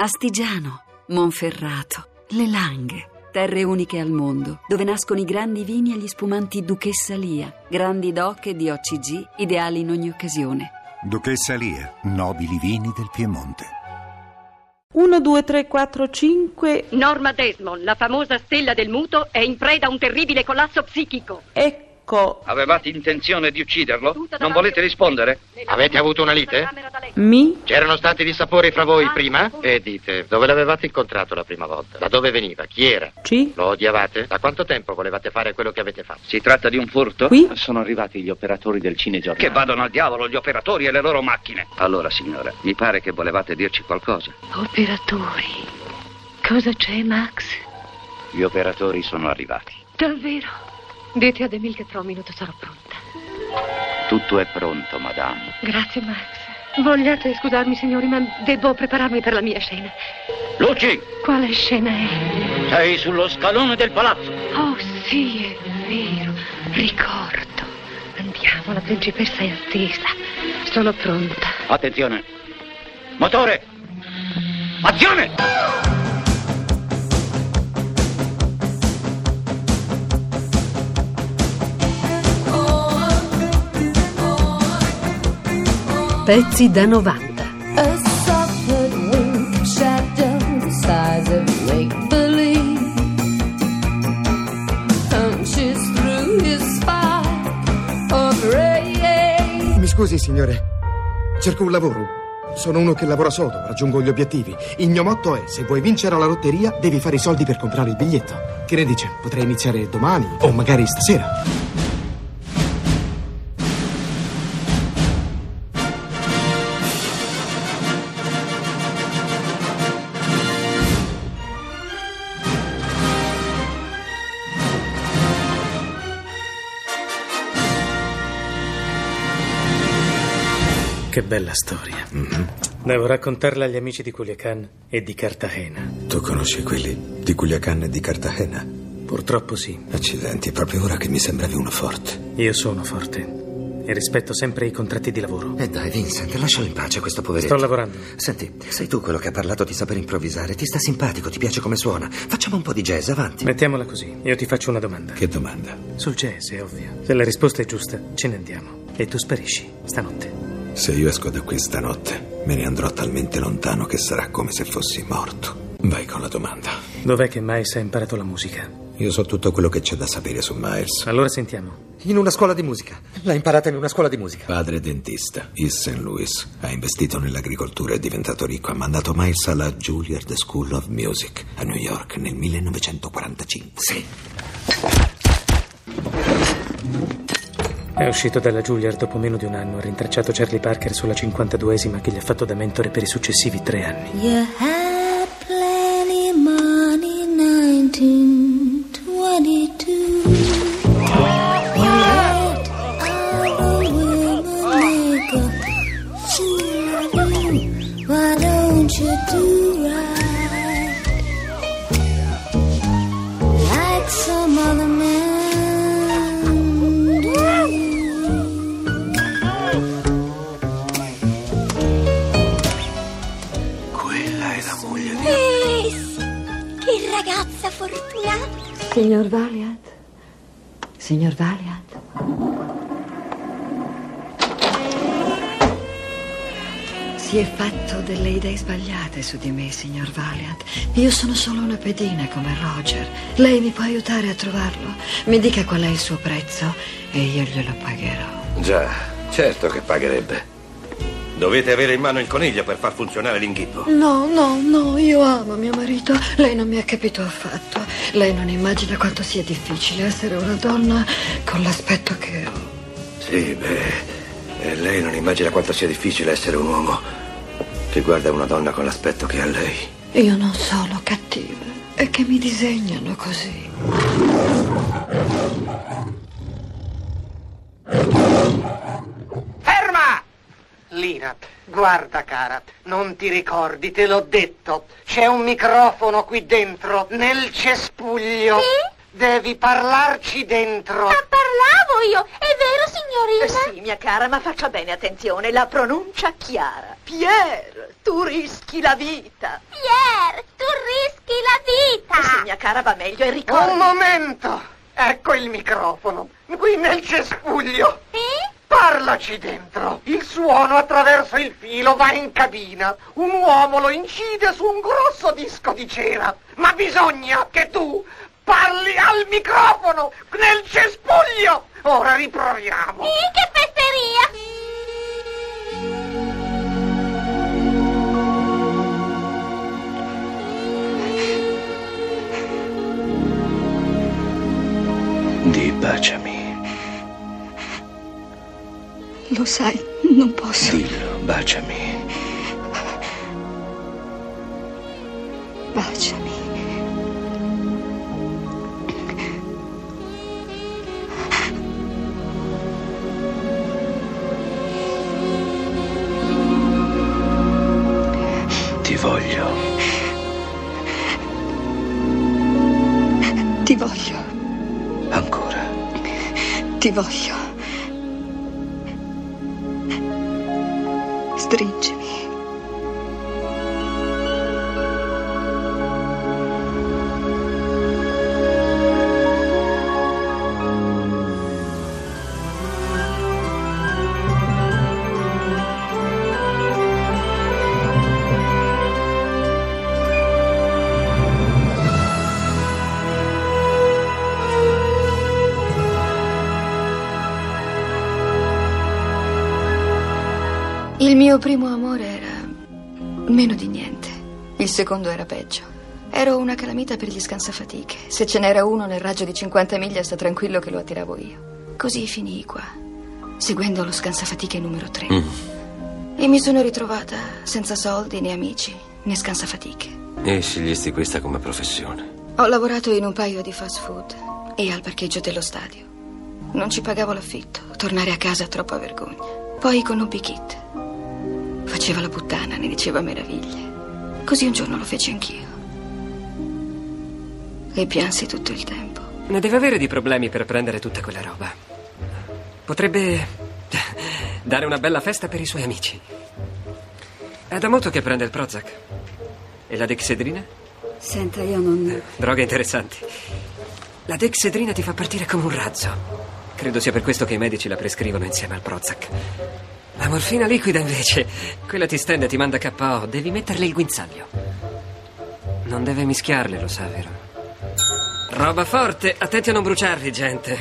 Astigiano, Monferrato, Le Langhe. Terre uniche al mondo, dove nascono i grandi vini e gli spumanti Duchessa Lia, grandi doc e di OCG, ideali in ogni occasione. Duchessa Lia, nobili vini del Piemonte. 1, 2, 3, 4, 5. Norma Desmond, la famosa stella del muto, è in preda a un terribile collasso psichico. Ecco. Avevate intenzione di ucciderlo? Non volete rispondere? Avete avuto una lite? Mi? C'erano stati dissapori fra voi prima? E dite, dove l'avevate incontrato la prima volta? Da dove veniva? Chi era? Ci? Lo odiavate? Da quanto tempo volevate fare quello che avete fatto? Si tratta di un furto? Qui? Sono arrivati gli operatori del cinegiornale. Che vadano al diavolo gli operatori e le loro macchine. Allora, signora, mi pare che volevate dirci qualcosa. Operatori. Cosa c'è, Max? Gli operatori sono arrivati. Davvero? Dite ad Emil che tra un minuto sarò pronta. Tutto è pronto, madame. Grazie, Max. Vogliate scusarmi, signori, ma devo prepararmi per la mia scena. Luci, Quale scena è? sei sullo scalone del palazzo. Oh, sì, è vero. Ricordo. Andiamo, la principessa è attesa. Sono pronta. Attenzione. Motore. Azione! Spine of ray. Mi scusi, signore. Cerco un lavoro. Sono uno che lavora sodo, raggiungo gli obiettivi. Il mio motto è: se vuoi vincere alla lotteria, devi fare i soldi per comprare il biglietto. Che ne dice? Potrei iniziare domani o magari stasera. Che bella storia. Devo raccontarla agli amici di Culiacan e di Cartagena. Tu conosci quelli di Culiacan e di Cartagena? Purtroppo sì. Accidenti, è proprio ora che mi sembravi uno forte. Io sono forte e rispetto sempre i contratti di lavoro. E dai, Vincent, lascialo in pace questo poveretto. Sto lavorando. Senti, sei tu quello che ha parlato di saper improvvisare. Ti sta simpatico, ti piace come suona. Facciamo un po' di jazz, avanti. Mettiamola così. Io ti faccio una domanda. Che domanda? Sul jazz, è ovvio. Se la risposta è giusta, ce ne andiamo. E tu sparisci stanotte. Se io esco da qui stanotte, me ne andrò talmente lontano che sarà come se fossi morto. Vai con la domanda. Dov'è che Miles ha imparato la musica? Io so tutto quello che c'è da sapere su Miles. Allora sentiamo. In una scuola di musica. L'ha imparata in una scuola di musica. Padre dentista, East St. Louis. Ha investito nell'agricoltura, è diventato ricco. Ha mandato Miles alla Juilliard School of Music a New York nel 1945. Sì. È uscito dalla Juilliard dopo meno di un anno. Ha rintracciato Charlie Parker sulla 52esima che gli ha fatto da mentore per i successivi tre anni. Signor Valiant? Signor Valiant? Si è fatto delle idee sbagliate su di me, signor Valiant. Io sono solo una pedina come Roger. Lei mi può aiutare a trovarlo. Mi dica qual è il suo prezzo e io glielo pagherò. Già, certo che pagherebbe. Dovete avere in mano il coniglio per far funzionare l'inghippo. No, no, no, io amo mio marito. Lei non mi ha capito affatto. Lei non immagina quanto sia difficile essere una donna con l'aspetto che ho. Sì, beh, e lei non immagina quanto sia difficile essere un uomo che guarda una donna con l'aspetto che ha lei. Io non sono cattiva. È che mi disegnano così. Lina, guarda cara, non ti ricordi, te l'ho detto. C'è un microfono qui dentro, nel cespuglio. Devi parlarci dentro. Ma parlavo io, è vero signorina? Eh sì, mia cara, ma faccia bene attenzione, la pronuncia chiara. Pierre, tu rischi la vita. Pierre, tu rischi la vita. Eh sì, mia cara, va meglio e ricordi. Un momento. Ecco il microfono. Qui nel cespuglio. Parlaci dentro. Il suono attraverso il filo va in cabina. Un uomo lo incide su un grosso disco di cera. Ma bisogna che tu parli al microfono nel cespuglio. Ora riproviamo. Sì, che fesseria. Lo sai, non posso. Dillo, baciami. Baciami. Ti voglio. Ti voglio, Ancora. ti voglio. Astrid. Il mio primo amore era meno di niente. Il secondo era peggio. Ero una calamita per gli scansafatiche. Se ce n'era uno nel raggio di 50 miglia, sta tranquillo che lo attiravo io. Così finii qua, seguendo lo scansafatiche numero 3. E mi sono ritrovata senza soldi né amici né scansafatiche. E scegliesti questa come professione. Ho lavorato in un paio di fast food e al parcheggio dello stadio. Non ci pagavo l'affitto. Tornare a casa troppa vergogna. Poi conobbi Kit. Faceva la puttana, ne diceva meraviglie. Così un giorno lo feci anch'io. E piansi tutto il tempo. Ne deve avere di problemi per prendere tutta quella roba. Potrebbe dare una bella festa per i suoi amici. È da molto che prende il Prozac. E la dexedrina? Senta, io non... Droghe interessanti. La dexedrina ti fa partire come un razzo. Credo sia per questo che i medici la prescrivono insieme al Prozac. La morfina liquida, invece, quella ti stende e ti manda KO. Devi metterle il guinzaglio. Non deve mischiarle, lo sa, vero? Roba forte, attenti a non bruciarvi, gente.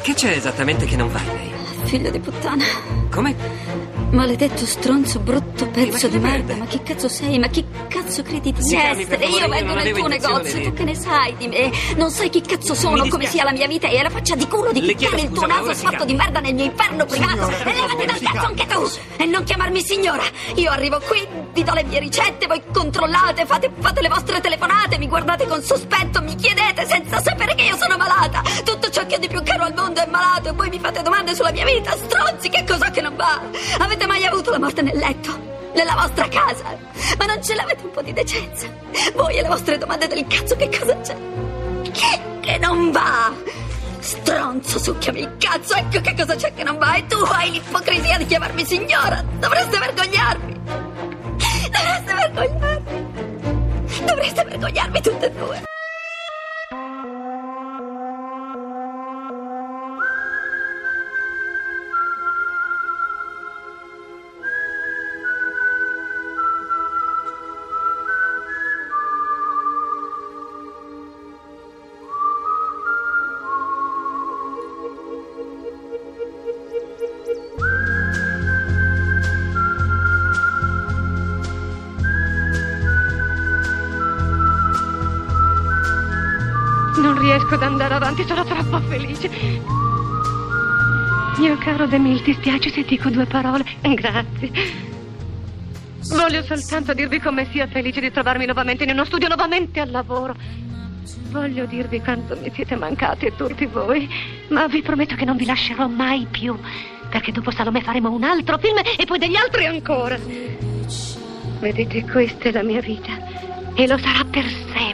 Che c'è esattamente che non va in lei? Figlio di puttana. Come? Maledetto stronzo, brutto pezzo di merda. Ma chi cazzo sei? Ma chi cazzo credi di Si essere? Io vengo nel tuo negozio, tu che ne sai di me? Non sai chi cazzo sono, come sia la mia vita e la faccia di culo di tiene il tuo naso calmi. di merda nel mio inferno privato. E levati dal cazzo anche tu! E non chiamarmi signora! Io arrivo qui, vi do le mie ricette, voi controllate, fate, fate le vostre telefonate, mi guardate con sospetto, mi chiedete senza sapere che io sono malata. Tutto ciò che ho di più caro al mondo è malato e poi mi fate domande sulla mia vita. Stronzi, che cos'è che non va? Avete mai avuto la morte nel letto? Nella vostra casa? Ma non ce l'avete un po' di decenza? Voi e le vostre domande del cazzo, che cosa c'è? Che, che non va? Stronzo, succhiami il cazzo, ecco che cosa c'è che non va e tu hai l'ipocrisia di chiamarmi signora. Dovreste vergognarvi. Dovreste vergognarvi tutte e Non riesco ad andare avanti, sono troppo felice. Mio caro Demil, ti spiace se dico due parole? Grazie. Voglio soltanto dirvi come sia felice di trovarmi nuovamente in uno studio, nuovamente al lavoro. Voglio dirvi quanto mi siete mancati tutti voi, ma vi prometto che non vi lascerò mai più, perché dopo Salome faremo un altro film e poi degli altri ancora. Vedete, questa è la mia vita e lo sarà per sempre.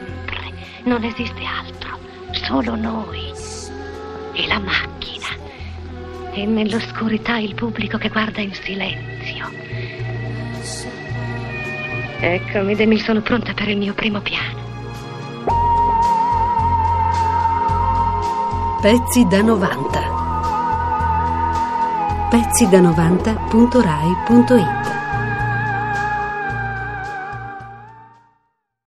Non esiste altro. Solo noi. E la macchina. E nell'oscurità il pubblico che guarda in silenzio. Eccomi, Demi, sono pronta per il mio primo piano. Pezzi da 90. Pezzi da 90.rai.it